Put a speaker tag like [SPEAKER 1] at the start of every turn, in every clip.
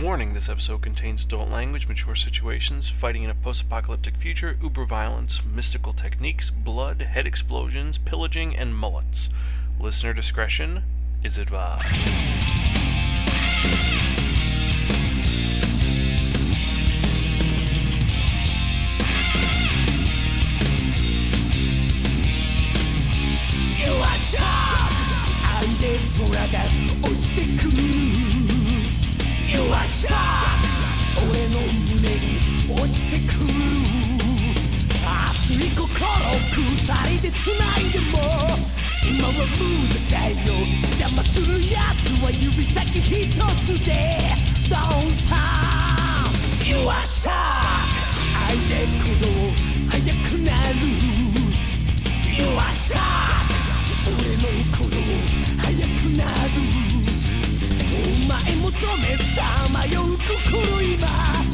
[SPEAKER 1] Warning this episode contains adult language, mature situations, fighting in a post apocalyptic future, uber violence, mystical techniques, blood, head explosions, pillaging, and mullets. Listener discretion is advised.
[SPEAKER 2] 腐りでつないでも今は無駄だよ邪魔するやつは指先一つで Don't stop よっしゃ愛で鼓動速くなる。よっしゃ俺の頃速くなるお前求めさまよう心今。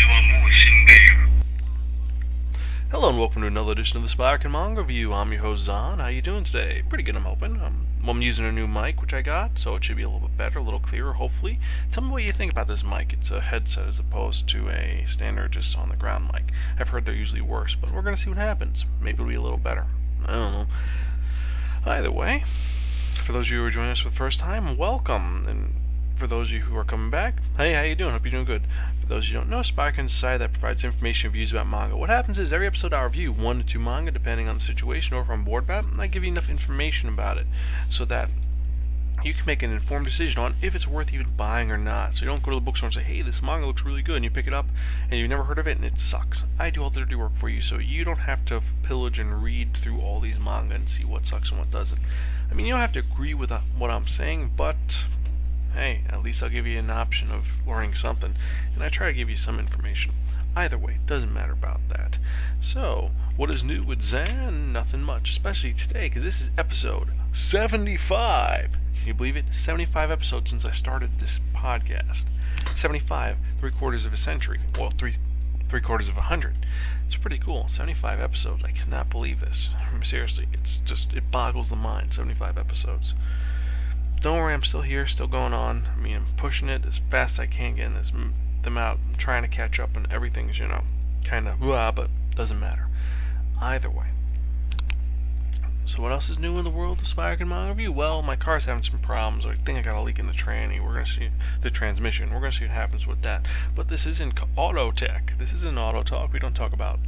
[SPEAKER 1] Hello and welcome to another edition of the Spark and Manga Review. I'm your host Zan. How you doing today? Pretty good, I'm hoping. Um, well, I'm using a new mic, which I got, so it should be a little bit better, a little clearer, hopefully. Tell me what you think about this mic. It's a headset as opposed to a standard just on the ground mic. I've heard they're usually worse, but we're gonna see what happens. Maybe it'll be a little better. I don't know. Either way, for those of you who are joining us for the first time, welcome. And for those of you who are coming back, hey, how you doing? Hope you're doing good. For those of you who don't know, Spike is site that provides information and reviews about manga. What happens is every episode I review one to two manga, depending on the situation or if I'm bored about it, and I give you enough information about it so that you can make an informed decision on if it's worth even buying or not. So you don't go to the bookstore and say, hey, this manga looks really good, and you pick it up and you've never heard of it and it sucks. I do all the dirty work for you so you don't have to pillage and read through all these manga and see what sucks and what doesn't. I mean, you don't have to agree with uh, what I'm saying, but hey, at least I'll give you an option of learning something, and I try to give you some information. Either way, doesn't matter about that. So, what is new with Zan? Nothing much, especially today, because this is episode 75. Can you believe it? 75 episodes since I started this podcast. 75, three quarters of a century. Well, three three quarters of a hundred. It's pretty cool. 75 episodes. I cannot believe this. Seriously, it's just, it boggles the mind. 75 episodes don't worry, I'm still here, still going on. I mean, I'm pushing it as fast as I can, getting this, them out. I'm trying to catch up, and everything's, you know, kind of blah, but doesn't matter. Either way. So what else is new in the world of Spike and Review? Well, my car's having some problems. I think I got a leak in the tranny. We're gonna see the transmission. We're gonna see what happens with that. But this isn't auto tech. This isn't auto talk. We don't talk about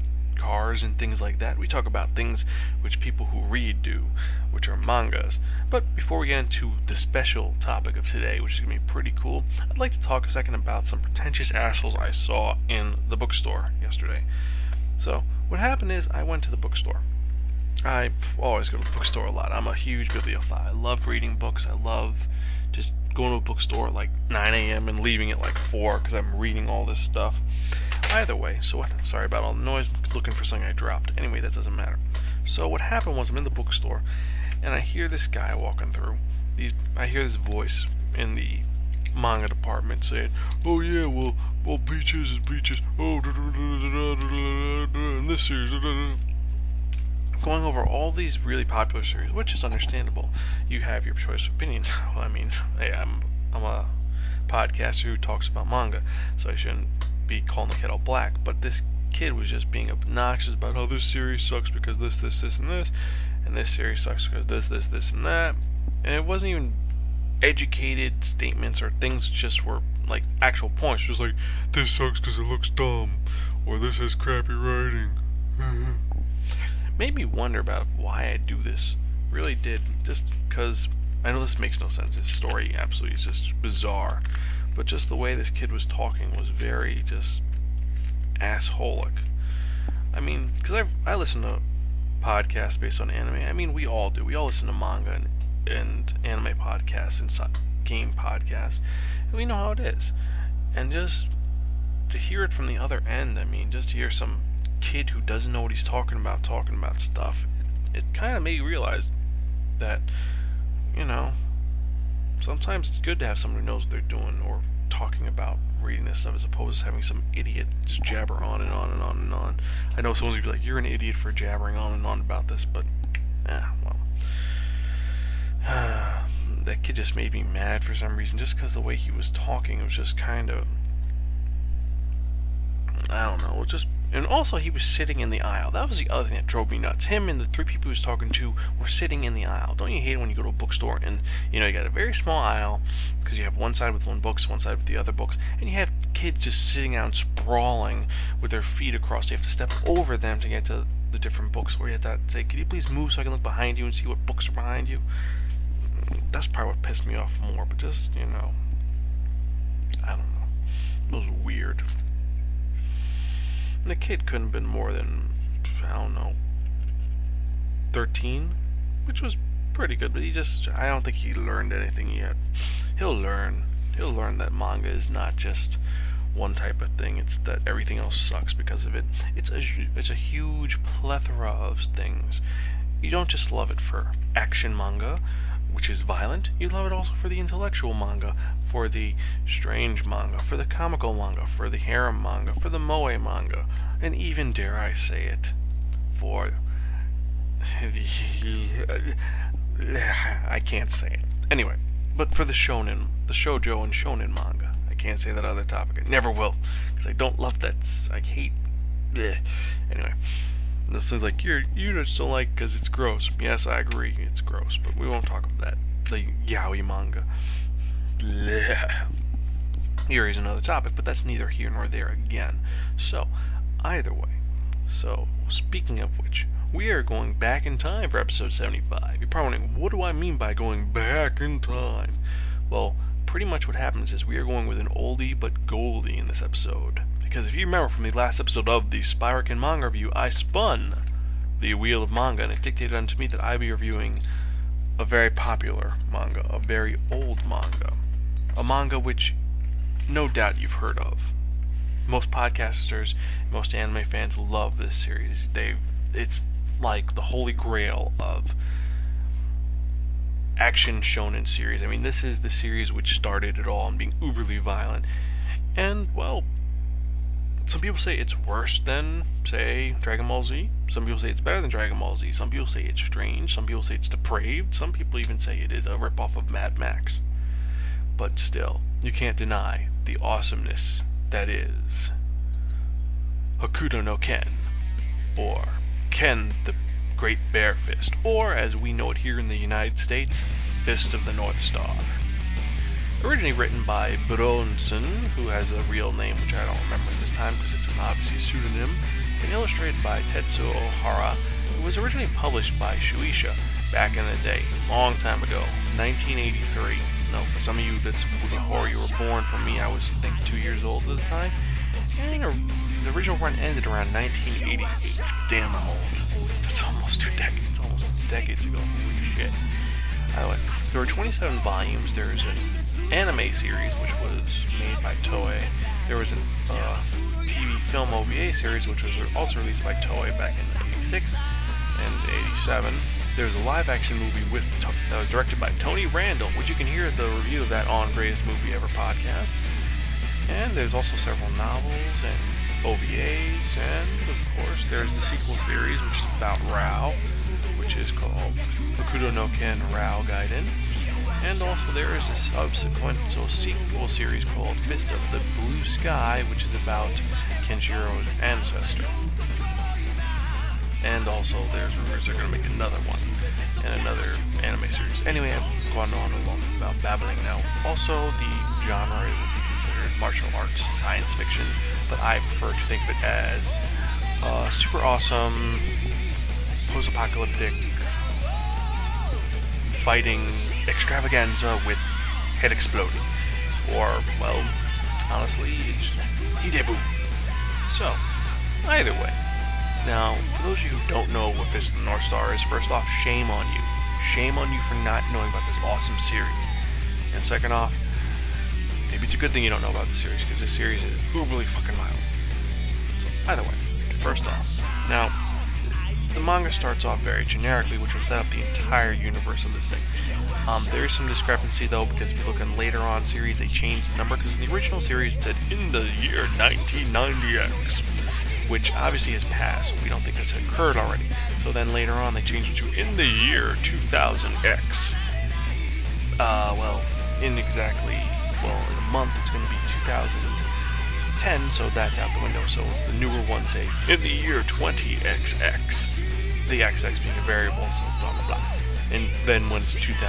[SPEAKER 1] cars and things like that. We talk about things which people who read do, which are mangas. But before we get into the special topic of today, which is going to be pretty cool, I'd like to talk a second about some pretentious assholes I saw in the bookstore yesterday. So, what happened is I went to the bookstore. I always go to the bookstore a lot. I'm a huge bibliophile. I love reading books. I love just going to a bookstore like 9 a.m. and leaving at like 4 because I'm reading all this stuff. Either way, so what, sorry about all the noise. Looking for something I dropped. Anyway, that doesn't matter. So what happened was I'm in the bookstore, and I hear this guy walking through. These, I hear this voice in the manga department saying, "Oh yeah, well, well, beaches is beaches. Oh, da, this series." Going over all these really popular series, which is understandable. You have your choice of opinion. Well, I mean, hey, I'm I'm a podcaster who talks about manga, so I shouldn't be calling the kettle black. But this kid was just being obnoxious about how this series sucks because this, this, this, and this, and this series sucks because this, this, this, and that. And it wasn't even educated statements or things just were like actual points. Just like this sucks because it looks dumb, or this has crappy writing. Made me wonder about why I do this. Really did. Just because I know this makes no sense. This story absolutely is just bizarre. But just the way this kid was talking was very just assholic. I mean, because I I listen to podcasts based on anime. I mean, we all do. We all listen to manga and, and anime podcasts and so- game podcasts, and we know how it is. And just to hear it from the other end, I mean, just to hear some kid who doesn't know what he's talking about talking about stuff, it, it kind of made me realize that, you know, sometimes it's good to have someone who knows what they're doing or talking about reading this stuff as opposed to having some idiot just jabber on and on and on and on. I know someone's gonna be like, "You're an idiot for jabbering on and on about this," but, eh, well. that kid just made me mad for some reason, just because the way he was talking was just kind of. I don't know, It just and also, he was sitting in the aisle. That was the other thing that drove me nuts. Him and the three people he was talking to were sitting in the aisle. Don't you hate it when you go to a bookstore and you know you got a very small aisle because you have one side with one books, one side with the other books, and you have kids just sitting out and sprawling with their feet across. You have to step over them to get to the different books. Where you have to say, "Can you please move so I can look behind you and see what books are behind you?" That's probably what pissed me off more. But just you know, I don't know. It was weird. The kid couldn't have been more than, I don't know, 13, which was pretty good, but he just, I don't think he learned anything yet. He'll learn. He'll learn that manga is not just one type of thing. It's that everything else sucks because of it. It's a it's a huge plethora of things. You don't just love it for action manga, which is violent. You love it also for the intellectual manga, for the strange manga, for the comical manga, for the harem manga, for the moe manga, and even, dare I say it, for the I can't say it. Anyway, but for the shonen, the shojo and shonen manga. I can't say that other topic. I never will, because I don't love that. I hate. Bleh. Anyway, this is like you're you just don't like because it's gross. Yes, I agree, it's gross, but we won't talk about that. The yaoi manga. Is another topic, but that's neither here nor there again. So, either way. So, speaking of which, we are going back in time for episode 75. You're probably wondering, what do I mean by going back in time? Well, pretty much what happens is we are going with an oldie but goldie in this episode. Because if you remember from the last episode of the Spyrokin Manga Review, I spun the Wheel of Manga, and it dictated unto me that I be reviewing a very popular manga, a very old manga. A manga which no doubt you've heard of. Most podcasters, most anime fans love this series. They it's like the holy grail of action shonen series. I mean, this is the series which started it all and being uberly violent. And well, some people say it's worse than, say, Dragon Ball Z. Some people say it's better than Dragon Ball Z. Some people say it's strange. Some people say it's depraved. Some people even say it is a ripoff of Mad Max. But still, you can't deny the awesomeness that is Hokuto no Ken, or Ken the Great Bear Fist, or as we know it here in the United States, Fist of the North Star. Originally written by Bronson, who has a real name which I don't remember at this time because it's an obviously pseudonym, and illustrated by Tetsuo Ohara. It was originally published by Shueisha back in the day, long time ago, 1983. No, for some of you that's before you were born. For me, I was I think two years old at the time. And the original run ended around 1988. Damn, old. That's almost two decades, almost decades ago. Holy shit. By the way, there were 27 volumes. There's an anime series which was made by Toei. There was a uh, TV film OVA series which was also released by Toei back in 86 and 87. There's a live action movie with that was directed by Tony Randel, which you can hear the review of that on Greatest Movie Ever podcast. And there's also several novels and OVAs, and of course there's the sequel series, which is about Rao, which is called Hokuto no Ken Rao Gaiden. And also there is a subsequent sequel series called Fist of the Blue Sky, which is about Kenshiro's ancestor. And also there's rumors they're going to make another one and another anime series. Anyway, I've gone on a long about babbling now. Also, the genre would be considered martial arts, science fiction, but I prefer to think of it as uh, super awesome, post-apocalyptic fighting extravaganza with head exploding. Or, well, honestly, Hidebu. So, either way. Now, for those of you who don't know what Fist of the North Star is, first off, shame on you. Shame on you for not knowing about this awesome series. And second off, maybe it's a good thing you don't know about the series, because this series is uberly fucking violent. So, either way, first off. Now, the manga starts off very generically, which will set up the entire universe of this thing. Um, there is some discrepancy though, because if you look in later on series, they changed the number. Because in the original series, it said in the year 1990X, which obviously has passed. We don't think this had occurred already. So then later on, they changed it to in the year 2000X. Uh, well, in exactly, well, in a month, it's going to be 2010, so that's out the window. So the newer ones say in the year 20XX, the XX being a variable, so blah blah blah. And then when it's 2000,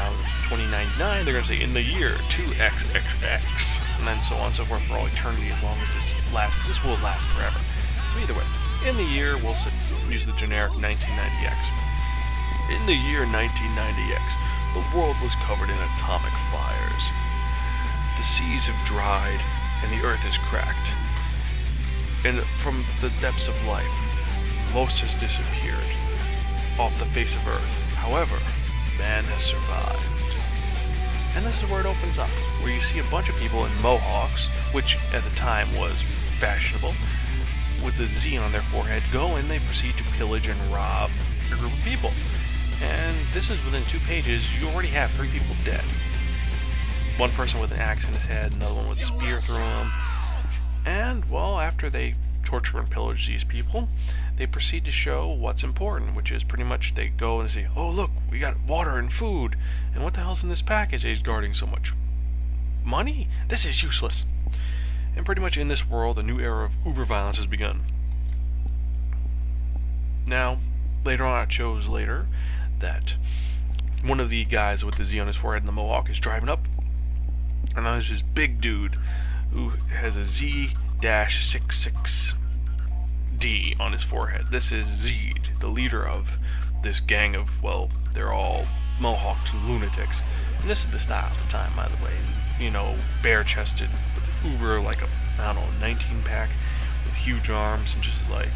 [SPEAKER 1] 2099, they're going to say in the year 2XXX, and then so on and so forth for all eternity as long as this lasts, because this will last forever. So either way, in the year, we'll use the generic 1990X. In the year 1990X, the world was covered in atomic fires. The seas have dried, and the earth is cracked. And from the depths of life, most has disappeared off the face of earth. However, man has survived. And this is where it opens up, where you see a bunch of people in mohawks, which at the time was fashionable, with a Z on their forehead, go and they proceed to pillage and rob a group of people. And this is within two pages, you already have three people dead. One person with an axe in his head, another one with a spear through him. And, well, after they torture and pillage these people, they proceed to show what's important, which is pretty much they go and say, Oh, look, we got water and food. And what the hell's in this package he's guarding so much? Money? This is useless. And pretty much in this world, a new era of uber violence has begun. Now, later on, it shows later that one of the guys with the Z on his forehead and the mohawk is driving up, and then there's this big dude who has a Z 66 D on his forehead. This is Zeed, the leader of this gang of, well, they're all mohawked lunatics. And this is the style at the time, by the way. You know, bare chested, with uber, like a, I don't know, 19 pack, with huge arms, and just like,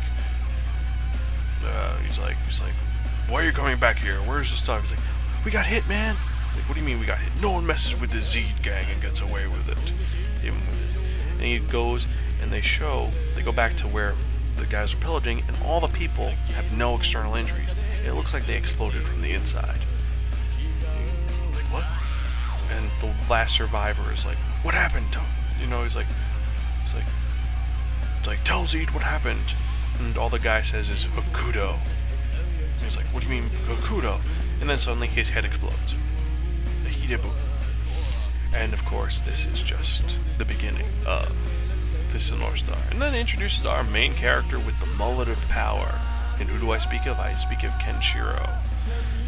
[SPEAKER 1] uh, he's like, he's like, why are you coming back here? Where's the stuff? He's like, we got hit, man. He's like, what do you mean we got? No one messes with the Zeed gang and gets away with it. Even with his, and he goes, and they show, they go back to where the guys are pillaging, and all the people have no external injuries. It looks like they exploded from the inside. Like, what? And the last survivor is like, what happened? You know, he's like, he's like, it's like, tell Zed what happened. And all the guy says is, Akudo. And he's like, what do you mean, Akudo? And then suddenly his head explodes. And of course, this is just the beginning of this is Star. And then introduces our main character with the mullet of power. And who do I speak of? I speak of Kenshiro.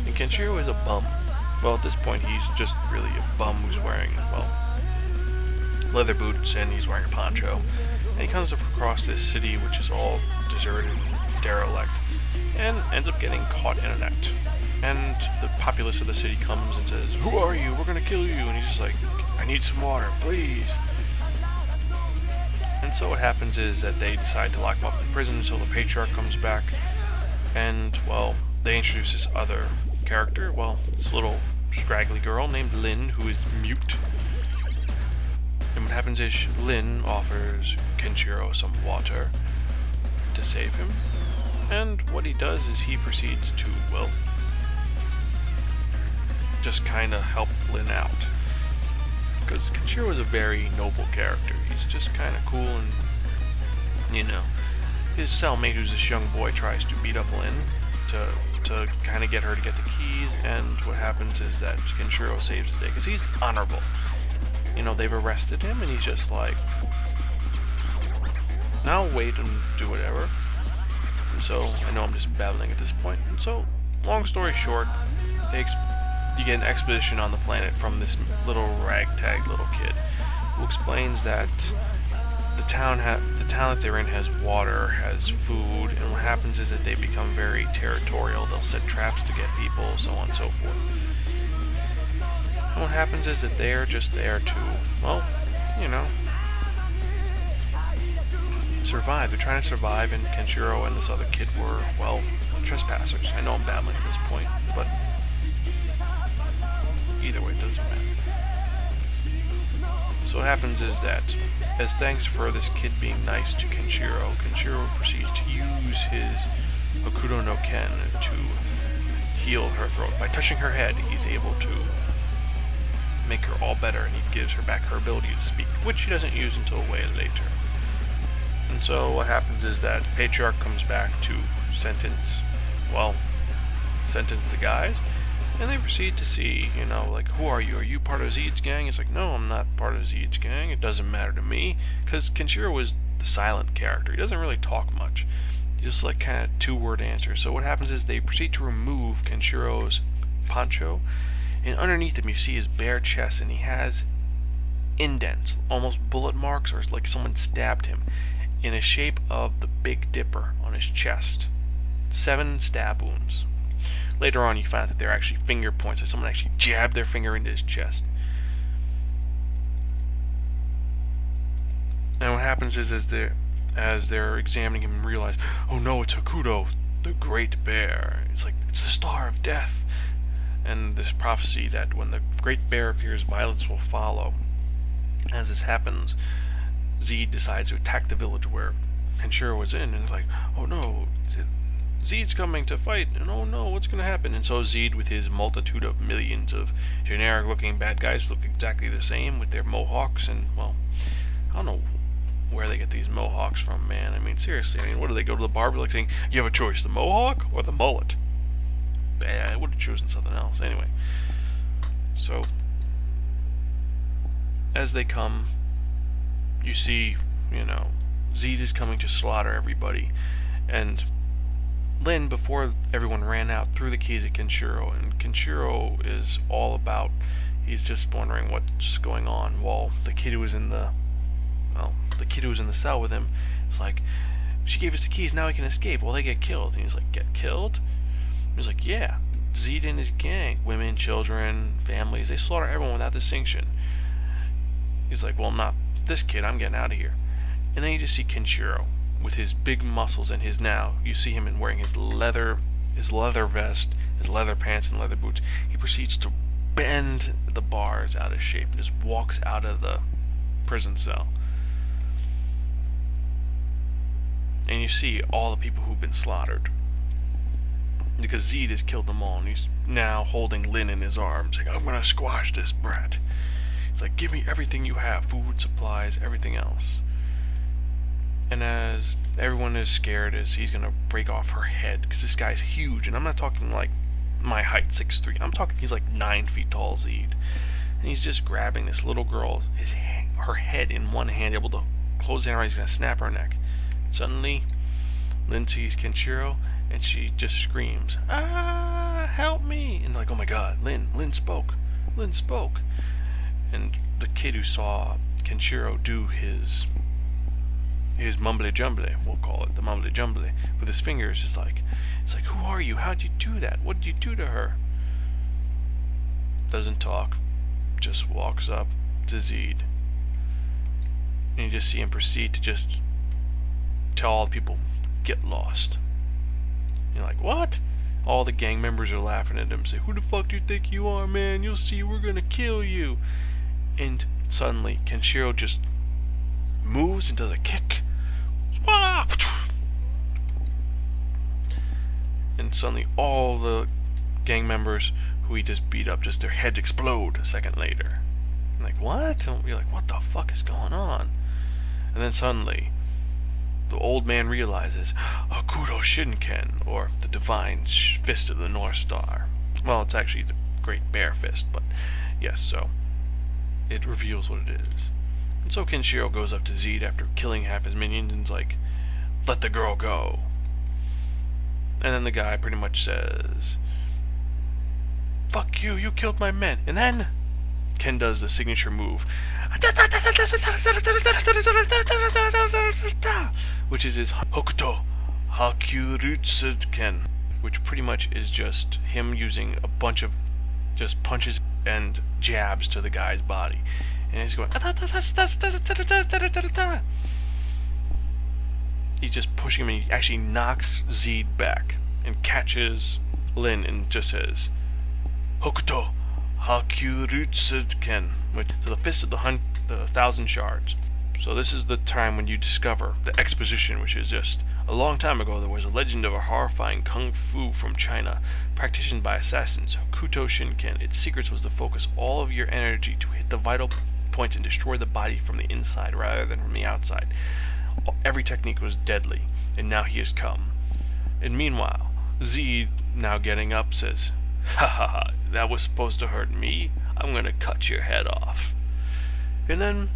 [SPEAKER 1] And Kenshiro is a bum. Well, at this point, he's just really a bum who's wearing, well, leather boots and he's wearing a poncho. And he comes across this city which is all deserted, derelict, and ends up getting caught in a net. And the populace of the city comes and says, Who are you? We're gonna kill you. And he's just like, I need some water, please. And so what happens is that they decide to lock him up in prison until the patriarch comes back. And, well, they introduce this other character. Well, this little scraggly girl named Lin, who is mute. And what happens is Lin offers Kenshiro some water to save him. And what he does is he proceeds to, well, just kind of help Lin out. Because Kenshiro is a very noble character. He's just kind of cool and, you know, his cellmate, who's this young boy, tries to beat up Lin to to kind of get her to get the keys. And what happens is that Kenshiro saves the day because he's honorable. You know, they've arrested him, and he's just like, I'll wait and do whatever. And so I know I'm just babbling at this point. And so, long story short, they ex- you get an expedition on the planet from this little ragtag little kid who explains that uh, the town ha- the town that they're in has water, has food, and what happens is that they become very territorial. They'll set traps to get people, so on and so forth. And what happens is that they're just there to, well, you know, survive. They're trying to survive, and Kenshiro and this other kid were, well, trespassers. I know I'm babbling at this point, but either way, it doesn't matter. So what happens is that, as thanks for this kid being nice to Kenshiro, Kenshiro proceeds to use his Hokuto no Ken to heal her throat. By touching her head, he's able to make her all better, and he gives her back her ability to speak, which she doesn't use until way later. And so what happens is that Patriarch comes back to sentence, well, sentence the guys, and they proceed to see, you know, like, who are you? Are you part of Zeed's gang? It's like, no, I'm not part of Zeed's gang. It doesn't matter to me. Because Kenshiro was the silent character. He doesn't really talk much. He's just like kind of two word answers. So what happens is they proceed to remove Kenshiro's poncho, and underneath him you see his bare chest, and he has indents, almost bullet marks, or like someone stabbed him, in the shape of the Big Dipper on his chest. Seven stab wounds. Later on, you find out that they're actually finger points, that someone actually jabbed their finger into his chest. And what happens is, as they're, as they're examining him and realize, oh no, it's Hokuto, the Great Bear. It's like, it's the Star of Death. And this prophecy that when the Great Bear appears, violence will follow. As this happens, Z decides to attack the village where Kenshiro was in, and it's like, oh no, Zeed's coming to fight, and oh no, what's going to happen? And so Zed, with his multitude of millions of generic looking bad guys, look exactly the same with their mohawks, and well, I don't know where they get these mohawks from, man. I mean, seriously, I mean, what do they go to the barber like saying, you have a choice, the mohawk or the mullet? I would have chosen something else. Anyway, so as they come, you see, you know, Zed is coming to slaughter everybody, and Lin, before everyone ran out, threw the keys at Kenshiro, and Kenshiro is all about. He's just wondering what's going on. While the kid who was in the, well, the kid who was in the cell with him, is like, she gave us the keys. Now we can escape. Well, they get killed, and he's like, get killed? He's like, yeah. Zed and his gang, women, children, families, they slaughter everyone without distinction. He's like, well, not this kid. I'm getting out of here. And then you just see Kenshiro with his big muscles and his now you see him in wearing his leather his leather vest, his leather pants and leather boots. He proceeds to bend the bars out of shape and just walks out of the prison cell. And you see all the people who've been slaughtered. Because Zeed has killed them all, and he's now holding Lin in his arms, like, I'm gonna squash this brat. He's like, give me everything you have, food, supplies, everything else. And as everyone is scared as he's gonna break off her head, because this guy's huge, and I'm not talking like my height, six three. I'm talking he's like nine feet tall, Zeed, and he's just grabbing this little girl, his her head in one hand, able to close down. He's gonna snap her neck. Suddenly, Lin sees Kenshiro, and she just screams, "Ah, help me!" And like, "Oh my God, Lin! Lin spoke! Lin spoke!" And the kid who saw Kenshiro do his his mumbly jumbly, we'll call it the mumbly jumbly, with his fingers. It's like, it's like, who are you? How'd you do that? What did you do to her? Doesn't talk, just walks up to Zeed. And you just see him proceed to just tell all the people, get lost. You're like, what? All the gang members are laughing at him, say, who the fuck do you think you are, man? You'll see, we're gonna kill you. And suddenly, Kenshiro just moves and does a kick and suddenly all the gang members who he just beat up, just their heads explode a second later. like, what? And you're like, what the fuck is going on? And then suddenly, the old man realizes, oh, Hokuto Shinken, or the Divine Fist of the North Star. Well, it's actually the Great Bear Fist, but yes, so it reveals what it is. So Kenshiro goes up to Zed after killing half his minions and's like, let the girl go. And then the guy pretty much says, Fuck you, you killed my men. And then Ken does the signature move, which is his Hokuto Hyakuretsuken, which pretty much is just him using a bunch of just punches and jabs to the guy's body. And he's going, he's just pushing him and he actually knocks Zed back and catches Lin and just says, Hokuto Hyakuretsuken. So the fist of the, hun- the thousand shards. So this is the time when you discover the exposition, which is just a long time ago. There was a legend of a horrifying kung fu from China, practiced by assassins, Hokuto Shinken. Its secrets was to focus all of your energy to hit the vital points and destroy the body from the inside rather than from the outside. Every technique was deadly, and now he has come. And meanwhile, Z, now getting up, says, Ha ha ha, that was supposed to hurt me. I'm gonna cut your head off. And then,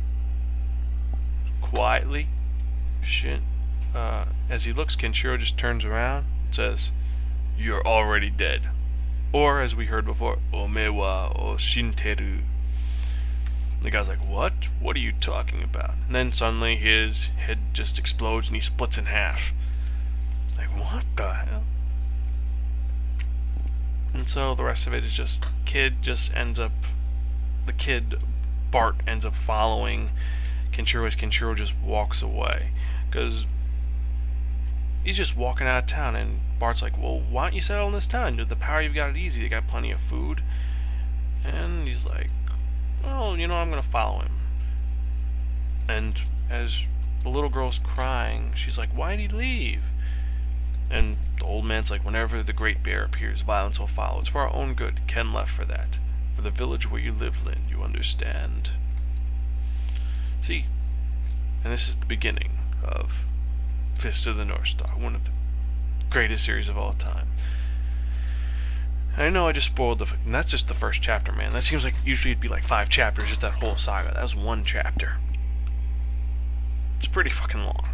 [SPEAKER 1] quietly, Shin, uh, as he looks, Kenshiro just turns around and says, You're already dead. Or, as we heard before, Omewa o Shinteru. The guy's like, What? What are you talking about? And then suddenly his head just explodes and he splits in half. Like, what the hell? And so the rest of it is just kid just ends up the kid Bart ends up following Kenshiro as Kenshiro just walks away because he's just walking out of town and Bart's like, well, why don't you settle in this town? The power you've got it easy. You got plenty of food. And he's like, well, you know, I'm gonna follow him. And as the little girl's crying, she's like, why'd he leave? And the old man's like, whenever the great bear appears, violence will follow. It's for our own good. Ken left for that. For the village where you live, Lin, you understand. See, and this is the beginning of Fist of the North Star, one of the greatest series of all time. I know I just spoiled the. And that's just the first chapter, man. That seems like usually it'd be like five chapters, just that whole saga. That was one chapter. It's pretty fucking long.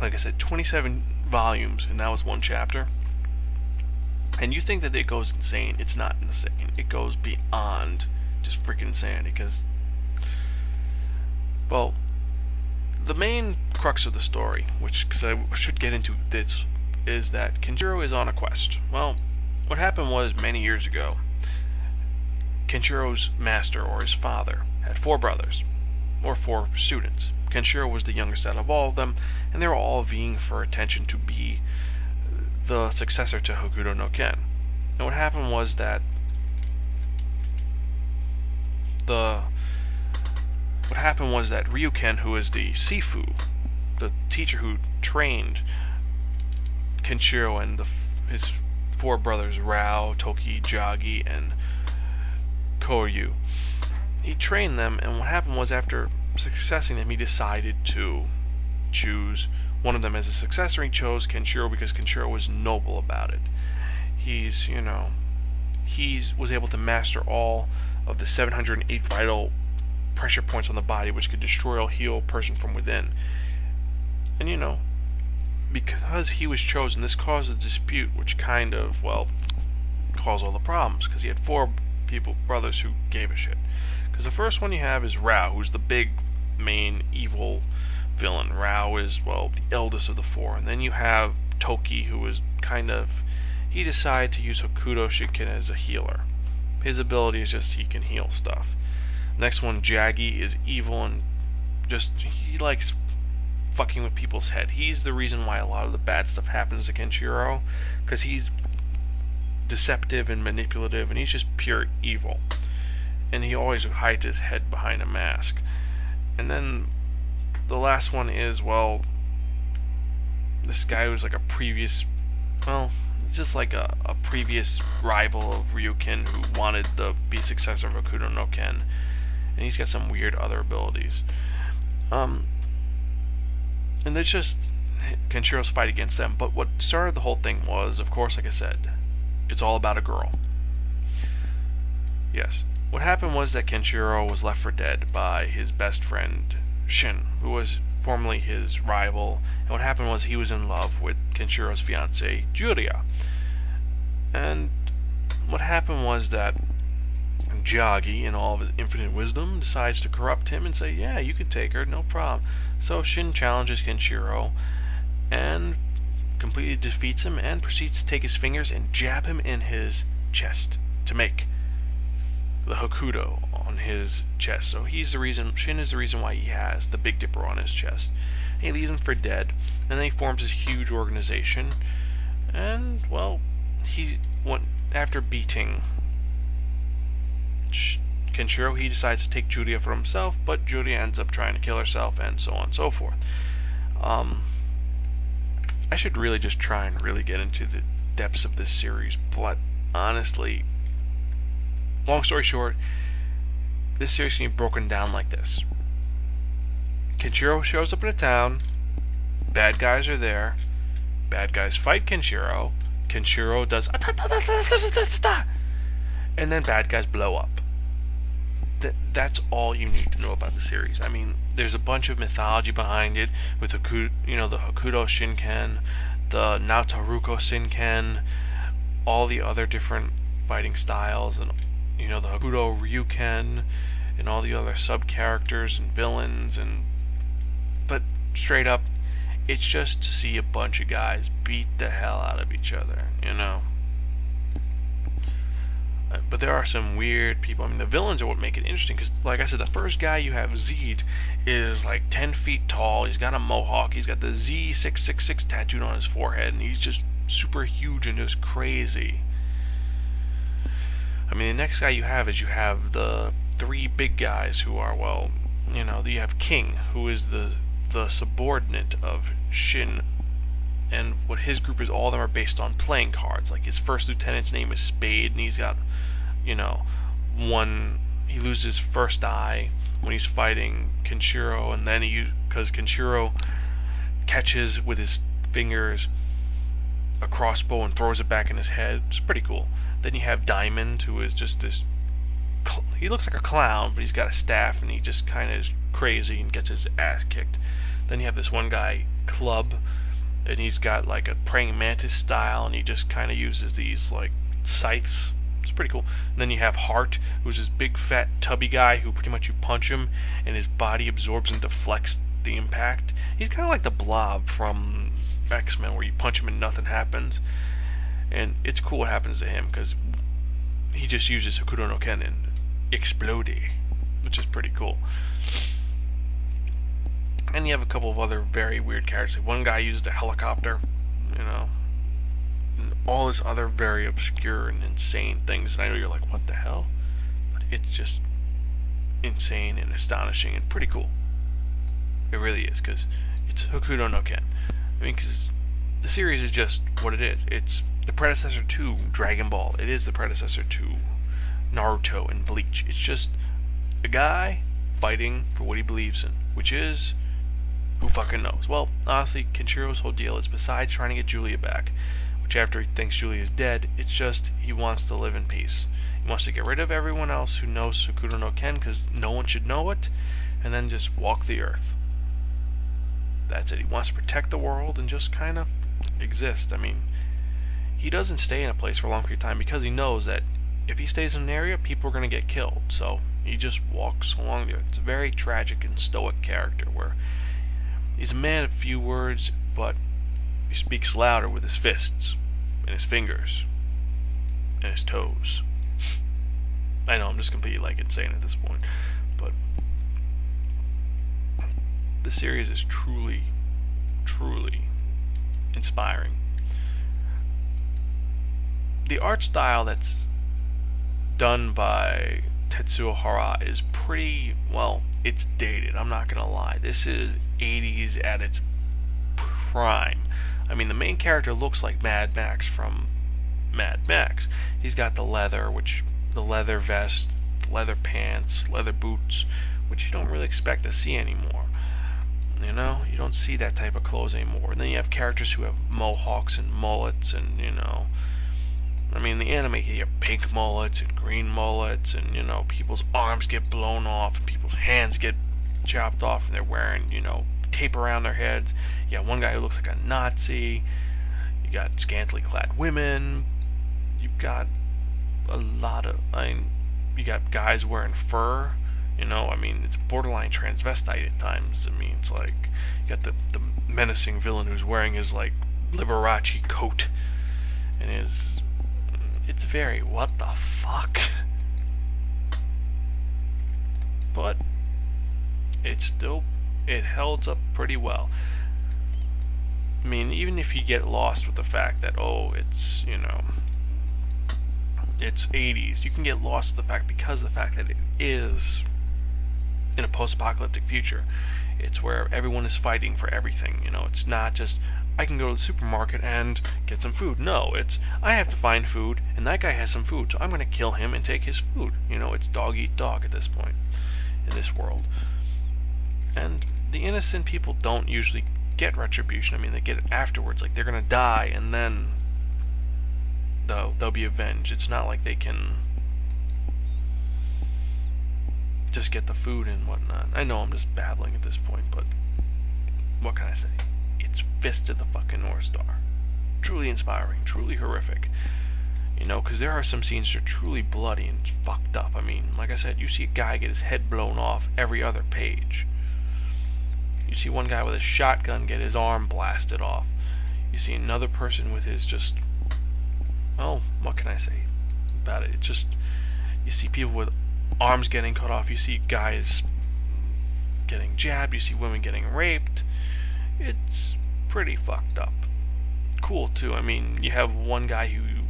[SPEAKER 1] Like I said, 27 volumes, and that was one chapter. And you think that it goes insane. It's not insane. It goes beyond just freaking insanity because, well, the main crux of the story, which because I should get into this, is that Kenshiro is on a quest. Well, what happened was many years ago, Kenshiro's master or his father had four brothers, or four students. Kenshiro was the youngest out of all of them, and they were all vying for attention to be the successor to Hokuto no Ken. And what happened was that the what happened was that Ryuken, who is the Sifu, the teacher who trained Kenshiro and the, his four brothers Rao, Toki, Jagi, and Koryu, he trained them, and what happened was after successing them, he decided to choose one of them as a successor. He chose Kenshiro because Kenshiro was noble about it. He's, you know, he's was able to master all of the 708 vital pressure points on the body, which could destroy or heal a person from within. And you know, because he was chosen, this caused a dispute, which kind of, well, caused all the problems because he had four people, brothers, who gave a shit. Because the first one you have is Rao, who's the big main evil villain. Rao is, well, the eldest of the four. And then you have Toki, who is kind of. He decided to use Hokuto Shinken as a healer. His ability is just he can heal stuff. Next one, Jagi, is evil and just. He likes fucking with people's head. He's the reason why a lot of the bad stuff happens to Kenshiro. Because he's deceptive and manipulative, and he's just pure evil. And he always hides his head behind a mask. And then the last one is, well, this guy was like a previous, well, just like a, a previous rival of Ryuken who wanted to be successor of Hokuto no Ken. And he's got some weird other abilities. Um, and it's just Kenshiro's fight against them. But what started the whole thing was, of course, like I said, it's all about a girl. Yes. What happened was that Kenshiro was left for dead by his best friend Shin, who was formerly his rival. And what happened was he was in love with Kenshiro's fiancee, Julia. And what happened was that Jagi, in all of his infinite wisdom, decides to corrupt him and say, Yeah, you can take her, no problem. So Shin challenges Kenshiro and completely defeats him and proceeds to take his fingers and jab him in his chest to make the Hokuto on his chest. So he's the reason, Shin is the reason why he has the Big Dipper on his chest. And he leaves him for dead, and then he forms this huge organization. And, well, he went after beating Kenshiro, he decides to take Julia for himself, but Julia ends up trying to kill herself, and so on and so forth. Um, I should really just try and really get into the depths of this series, but honestly, long story short, this series can be broken down like this. Kenshiro shows up in a town, bad guys are there, bad guys fight Kenshiro, Kenshiro does and then bad guys blow up. That that's all you need to know about the series. I mean, there's a bunch of mythology behind it with Haku, you know, the Hokuto Shinken, the Naotoruko Shinken, all the other different fighting styles, and you know the Hokuto Ryuken, and all the other sub characters and villains, and but straight up, it's just to see a bunch of guys beat the hell out of each other, you know. But there are some weird people. I mean, the villains are what make it interesting because, like I said, the first guy you have, Zed, is like 10 feet tall. He's got a mohawk. He's got the Z666 tattooed on his forehead, and he's just super huge and just crazy. I mean, the next guy you have is you have the three big guys who are, well, you know, you have King, who is the the subordinate of Shin and what his group is all of them are based on playing cards. Like his first lieutenant's name is spade and he's got you know one he loses first eye when he's fighting Kenshiro and then he because Kenshiro catches with his fingers a crossbow and throws it back in his head. It's pretty cool. Then you have Diamond who is just this he looks like a clown but he's got a staff and he just kind of is crazy and gets his ass kicked. Then you have this one guy Club and he's got like a praying mantis style, and he just kind of uses these like scythes. It's pretty cool. And then you have Heart, who's this big fat tubby guy who pretty much you punch him, and his body absorbs and deflects the impact. He's kind of like the Blob from X Men, where you punch him and nothing happens. And it's cool what happens to him because he just uses Hokuto no Ken and explode, which is pretty cool. And you have a couple of other very weird characters. One guy uses a helicopter, you know, and all this other very obscure and insane things. And I know you're like, what the hell? But it's just insane and astonishing and pretty cool. It really is, because it's Hokuto no Ken. I mean, because the series is just what it is. It's the predecessor to Dragon Ball. It is the predecessor to Naruto and Bleach. It's just a guy fighting for what he believes in, which is who fucking knows? Well, honestly, Kenshiro's whole deal is besides trying to get Julia back, which after he thinks Julia is dead, it's just he wants to live in peace. He wants to get rid of everyone else who knows Hokuto no Ken because no one should know it, and then just walk the earth. That's it. He wants to protect the world and just kind of exist. I mean, he doesn't stay in a place for a long period of time because he knows that if he stays in an area, people are going to get killed. So he just walks along the earth. It's a very tragic and stoic character where He's a man of few words, but he speaks louder with his fists and his fingers and his toes. I know I'm just completely like insane at this point, but the series is truly, truly inspiring. The art style that's done by Tetsuo Hara is pretty well it's dated. I'm not gonna lie. This is 80s at its prime. I mean, the main character looks like Mad Max from Mad Max. He's got the leather, which the leather vest, leather pants, leather boots, which you don't really expect to see anymore. You know, you don't see that type of clothes anymore. And then you have characters who have mohawks and mullets, and you know, I mean, the anime, you have pink mullets and green mullets, and, you know, people's arms get blown off and people's hands get chopped off, and they're wearing, you know, tape around their heads. You got one guy who looks like a Nazi. You got scantily clad women. You've got a lot of, I mean, you got guys wearing fur. You know, I mean, it's borderline transvestite at times. I mean, it's like you got the the menacing villain who's wearing his like Liberace coat and his it's very what the fuck. But it still it holds up pretty well. I mean, even if you get lost with the fact that oh, it's you know, it's 80s. You can get lost to the fact because the fact that it is in a post-apocalyptic future. It's where everyone is fighting for everything. You know, it's not just I can go to the supermarket and get some food. No, it's I have to find food, and that guy has some food, so I'm going to kill him and take his food. You know, it's dog eat dog at this point in this world. And the innocent people don't usually get retribution. I mean, they get it afterwards. Like they're going to die, and then they'll they'll be avenged. It's not like they can just get the food and whatnot. I know I'm just babbling at this point, but what can I say? It's Fist of the fucking North Star. Truly inspiring, truly horrific. You know, because there are some scenes that are truly bloody and fucked up. I mean, like I said, you see a guy get his head blown off every other page. You see one guy with a shotgun get his arm blasted off. You see another person with his just. Oh, what can I say about it? It's just. You see people with arms getting cut off. You see guys getting jabbed. You see women getting raped. It's pretty fucked up. Cool too. I mean, you have one guy who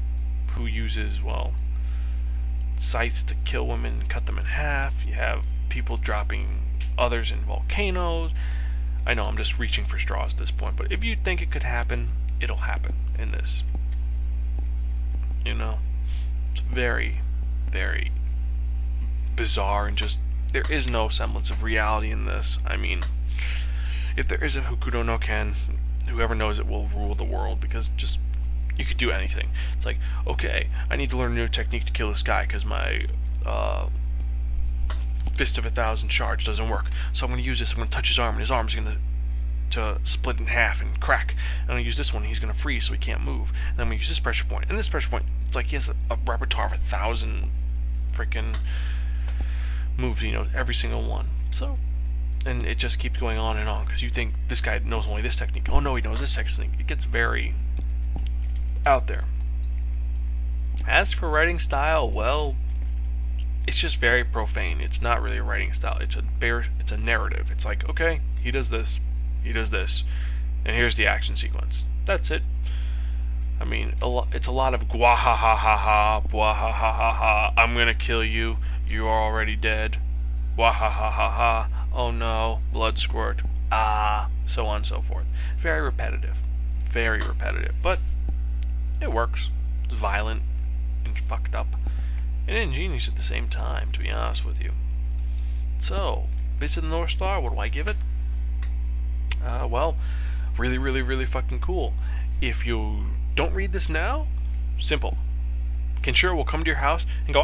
[SPEAKER 1] who uses well sights to kill women and cut them in half. You have people dropping others in volcanoes. I know I'm just reaching for straws at this point, but if you think it could happen, it'll happen in this. You know, it's very, very bizarre and just there is no semblance of reality in this. I mean, if there is a Hokuto no Ken, whoever knows it will rule the world because just you could do anything. It's like, okay, I need to learn a new technique to kill this guy because my uh, fist of a thousand charge doesn't work. So I'm going to use this. I'm going to touch his arm, and his arm's going to to split in half and crack. And I'm going to use this one. He's going to freeze, so he can't move. And going to use this pressure point. And this pressure point, it's like he has a, a repertoire of a thousand freaking moves. He knows every single one. So and it just keeps going on and on because you think this guy knows only this technique. Oh no, he knows this technique. It gets very out there. As for writing style, well, it's just very profane. It's not really a writing style. It's a bare, it's a narrative. It's like, okay, he does this, he does this, and here's the action sequence. That's it. I mean, a lo- it's a lot of gwa ha ha ha ha, ha ha ha ha. I'm gonna kill you. You are already dead. Wah ha ha ha ha. Oh no, blood squirt. Ah, so on and so forth. Very repetitive. Very repetitive. But it works. It's violent and fucked up. And ingenious at the same time, to be honest with you. So, of the North Star, what do I give it? Uh, well, really, really, really fucking cool. If you don't read this now, simple. Kenshiro will come to your house and go,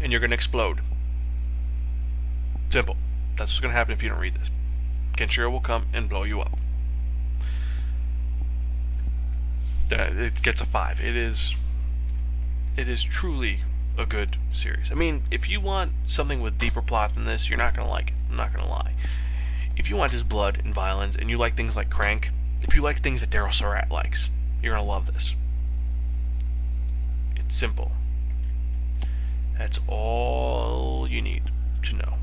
[SPEAKER 1] and you're going to explode. Simple. That's what's going to happen if you don't read this. Kenshiro will come and blow you up. It gets a five. It is. It is truly a good series. I mean, if you want something with deeper plot than this, you're not gonna like it. I'm not gonna lie. If you want just blood and violence, and you like things like Crank, if you like things that Daryl Surat likes, you're gonna love this. It's simple. That's all you need to know.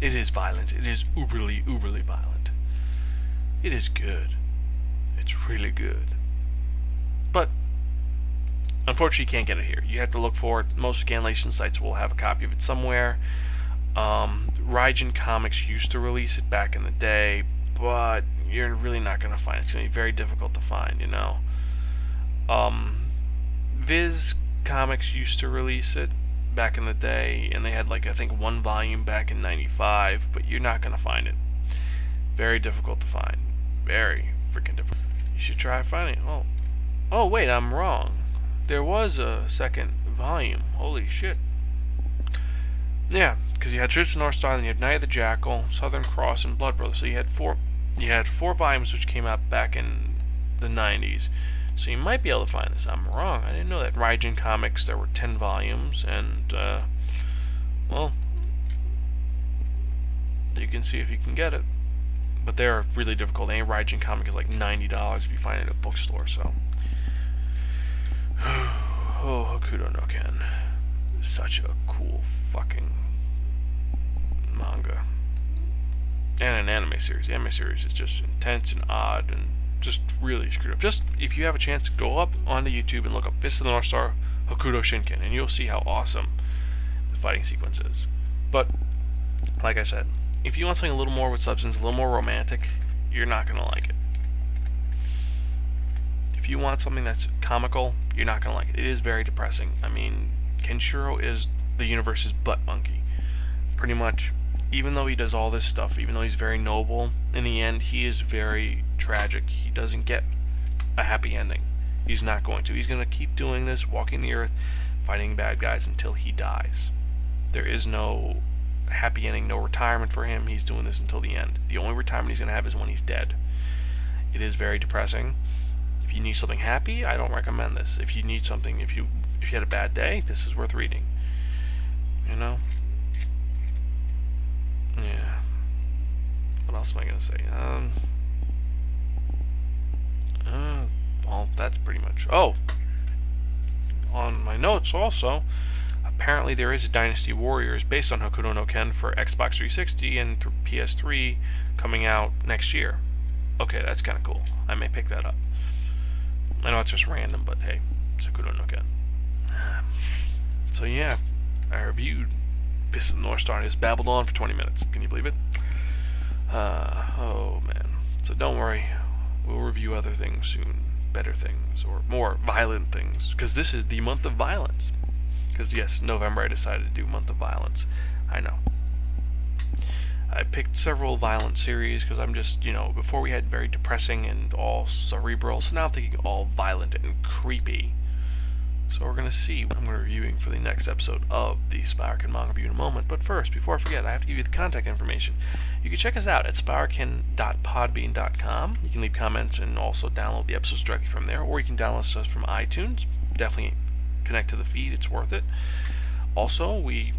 [SPEAKER 1] It is violent. It is uberly, uberly violent. It is good. It's really good. But unfortunately, you can't get it here. You have to look for it. Most scanlation sites will have a copy of it somewhere. Um, Raijin Comics used to release it back in the day, but you're really not going to find it. It's going to be very difficult to find, you know. Um, Viz Comics used to release it back in the day, and they had like I think one volume back in '95, but you're not to find it. Very difficult to find. Very freaking difficult. You should try finding it. Oh, oh wait, I'm wrong. There was a second volume. Holy shit. Yeah, because you had Troops of North Star, then you had Night of the Jackal, Southern Cross, and Blood Brothers. So you had four. You had four volumes which came out back in the '90s. So you might be able to find this. I'm wrong. I didn't know that. Raijin Comics, there were 10 volumes, and, uh, well, you can see if you can get it. But they're really difficult. Any Raijin comic is like $90 if you find it at a bookstore, so. oh, Hokuto no Ken. Such a cool fucking manga. And an anime series. The anime series is just intense and odd and just really screwed up. Just if you have a chance, go up onto YouTube and look up Fist of the North Star Hokuto Shinken, and you'll see how awesome the fighting sequence is. But, like I said, if you want something a little more with substance, a little more romantic, you're not to like it. If you want something that's comical, you're not to like it. It is very depressing. I mean, Kenshiro is the universe's butt monkey. Pretty much, even though he does all this stuff, even though he's very noble, in the end, he is very tragic. He doesn't get a happy ending. He's not going to. He's going to keep doing this, walking the earth, fighting bad guys until he dies. There is no happy ending, no retirement for him. He's doing this until the end. The only retirement he's going to have is when he's dead. It is very depressing. If you need something happy, I don't recommend this. If you need something, if you if you had a bad day, this is worth reading. You know? Yeah. What else am I to say? Um uh, well, that's pretty much. Oh, on my notes also, apparently there is a Dynasty Warriors based on Hokuto no Ken for Xbox 360 and PS3 coming out next year. Okay, that's kind of cool. I may pick that up. I know it's just random, but hey, it's Hokuto no Ken. So yeah, I reviewed The North Star and babbled on for 20 minutes. Can you believe it? Uh, oh man. So don't worry, we'll review other things soon better things or more violent things because this is the month of violence. Because yes, November I decided to do month of violence. I know. I picked several violent series because I'm just, you know, before we had very depressing and all cerebral, so now I'm thinking all violent and creepy. So we're going to see what I'm going to be reviewing for the next episode of the Spiraken Manga Review in a moment. But first, before I forget, I have to give you the contact information. You can check us out at spiraken.podbean.com. You can leave comments and also download the episodes directly from there, or you can download us from iTunes. Definitely connect to the feed, it's worth it. Also, we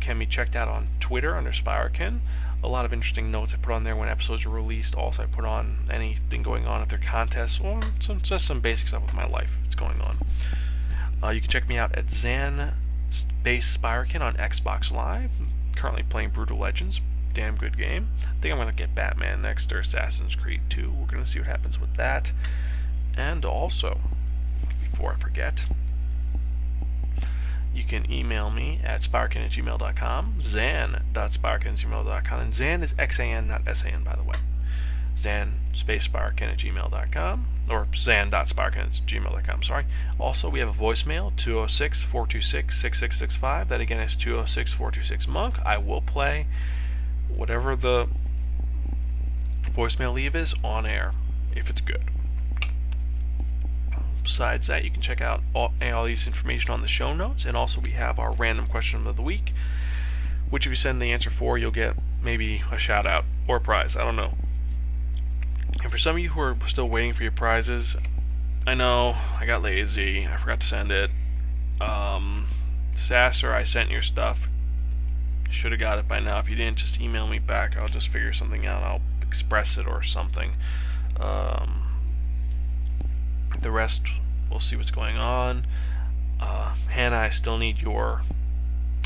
[SPEAKER 1] can be checked out on Twitter under Spiraken. A lot of interesting notes I put on there when episodes are released. Also, I put on anything going on there are contests or some, just some basic stuff with my life that's going on. Uh, you can check me out at Xan Space Spiraken on Xbox Live. Currently playing Brutal Legends. Damn good game. I think I'm going to get Batman next or Assassin's Creed 2. We're going to see what happens with that. And also, before I forget, you can email me at spiraken at gmail.com, xan.spiraken at gmail.com, and Xan is X-A-N, not S-A-N, by the way. Xan space spiraken at gmail.com or xan.spiraken at gmail.com, sorry. Also, we have a voicemail, 206-426-6665. That again is 206-426-MONK. I will play whatever the voicemail leave is on air, if it's good. Besides that, you can check out all, all these information on the show notes, and also we have our random question of the week, which if you send the answer for, you'll get maybe a shout out or a prize. I don't know. For some of you who are still waiting for your prizes, I know I got lazy. I forgot to send it. Um, Sasser, I sent your stuff. Should have got it by now. If you didn't, just email me back. I'll just figure something out. I'll express it or something. Um, the rest, we'll see what's going on. Uh, Hannah, I still need your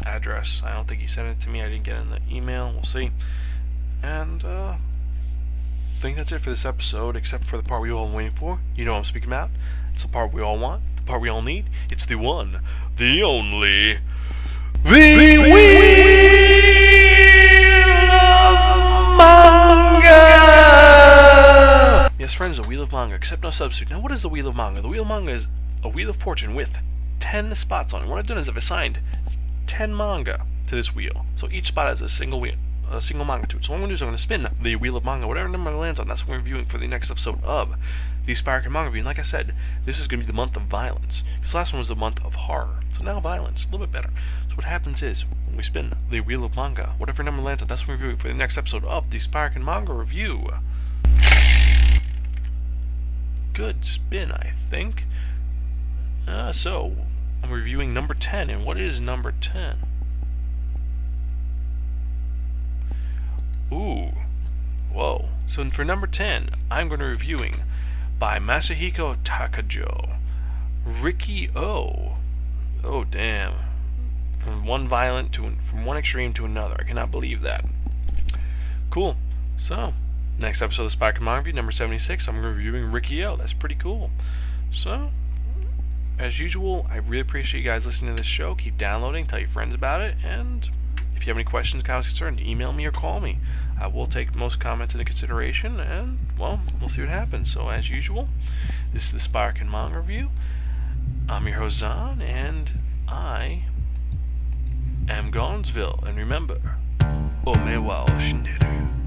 [SPEAKER 1] address. I don't think you sent it to me. I didn't get in the email. We'll see. And, uh, think that's it for this episode, except for the part we all waiting for. You know what I'm speaking about. It's the part we all want, the part we all need. It's the one, the only, the, the Wheel of Manga! Yes, friends, the Wheel of Manga, except no substitute. Now, what is the Wheel of Manga? The Wheel of Manga is a Wheel of Fortune with 10 spots on it. What I've done is I've assigned 10 manga to this wheel. So each spot has a single wheel a single manga to it. So what I'm going to do is I'm going to spin the Wheel of Manga, whatever number it lands on, that's what we're reviewing for the next episode of the Spiraken Manga Review. And like I said, this is going to be the month of violence. This last one was the month of horror. So now violence, a little bit better. So what happens is, when we spin the Wheel of Manga, whatever number lands on, that's what we're reviewing for the next episode of the Spiraken Manga Review. Good spin, I think. Uh, so, I'm reviewing number 10, and what is number 10? Ooh. Whoa. So for number 10, I'm going to be reviewing by Masahiko Takajo, Riki-Oh. Oh, damn. From one violent to from one extreme to another. I cannot believe that. Cool. So, next episode of Spider Man Review, number 76, I'm reviewing Riki-Oh. That's pretty cool. So, as usual, I really appreciate you guys listening to this show. Keep downloading, tell your friends about it, and if you have any questions, comments, concerns, email me or call me. Uh, we'll take most comments into consideration, and well, we'll see what happens. So as usual, this is the Spiraken Manga Review. I'm your host Xan, and I am Gonzville. And remember, Omewa
[SPEAKER 2] Oshinderu.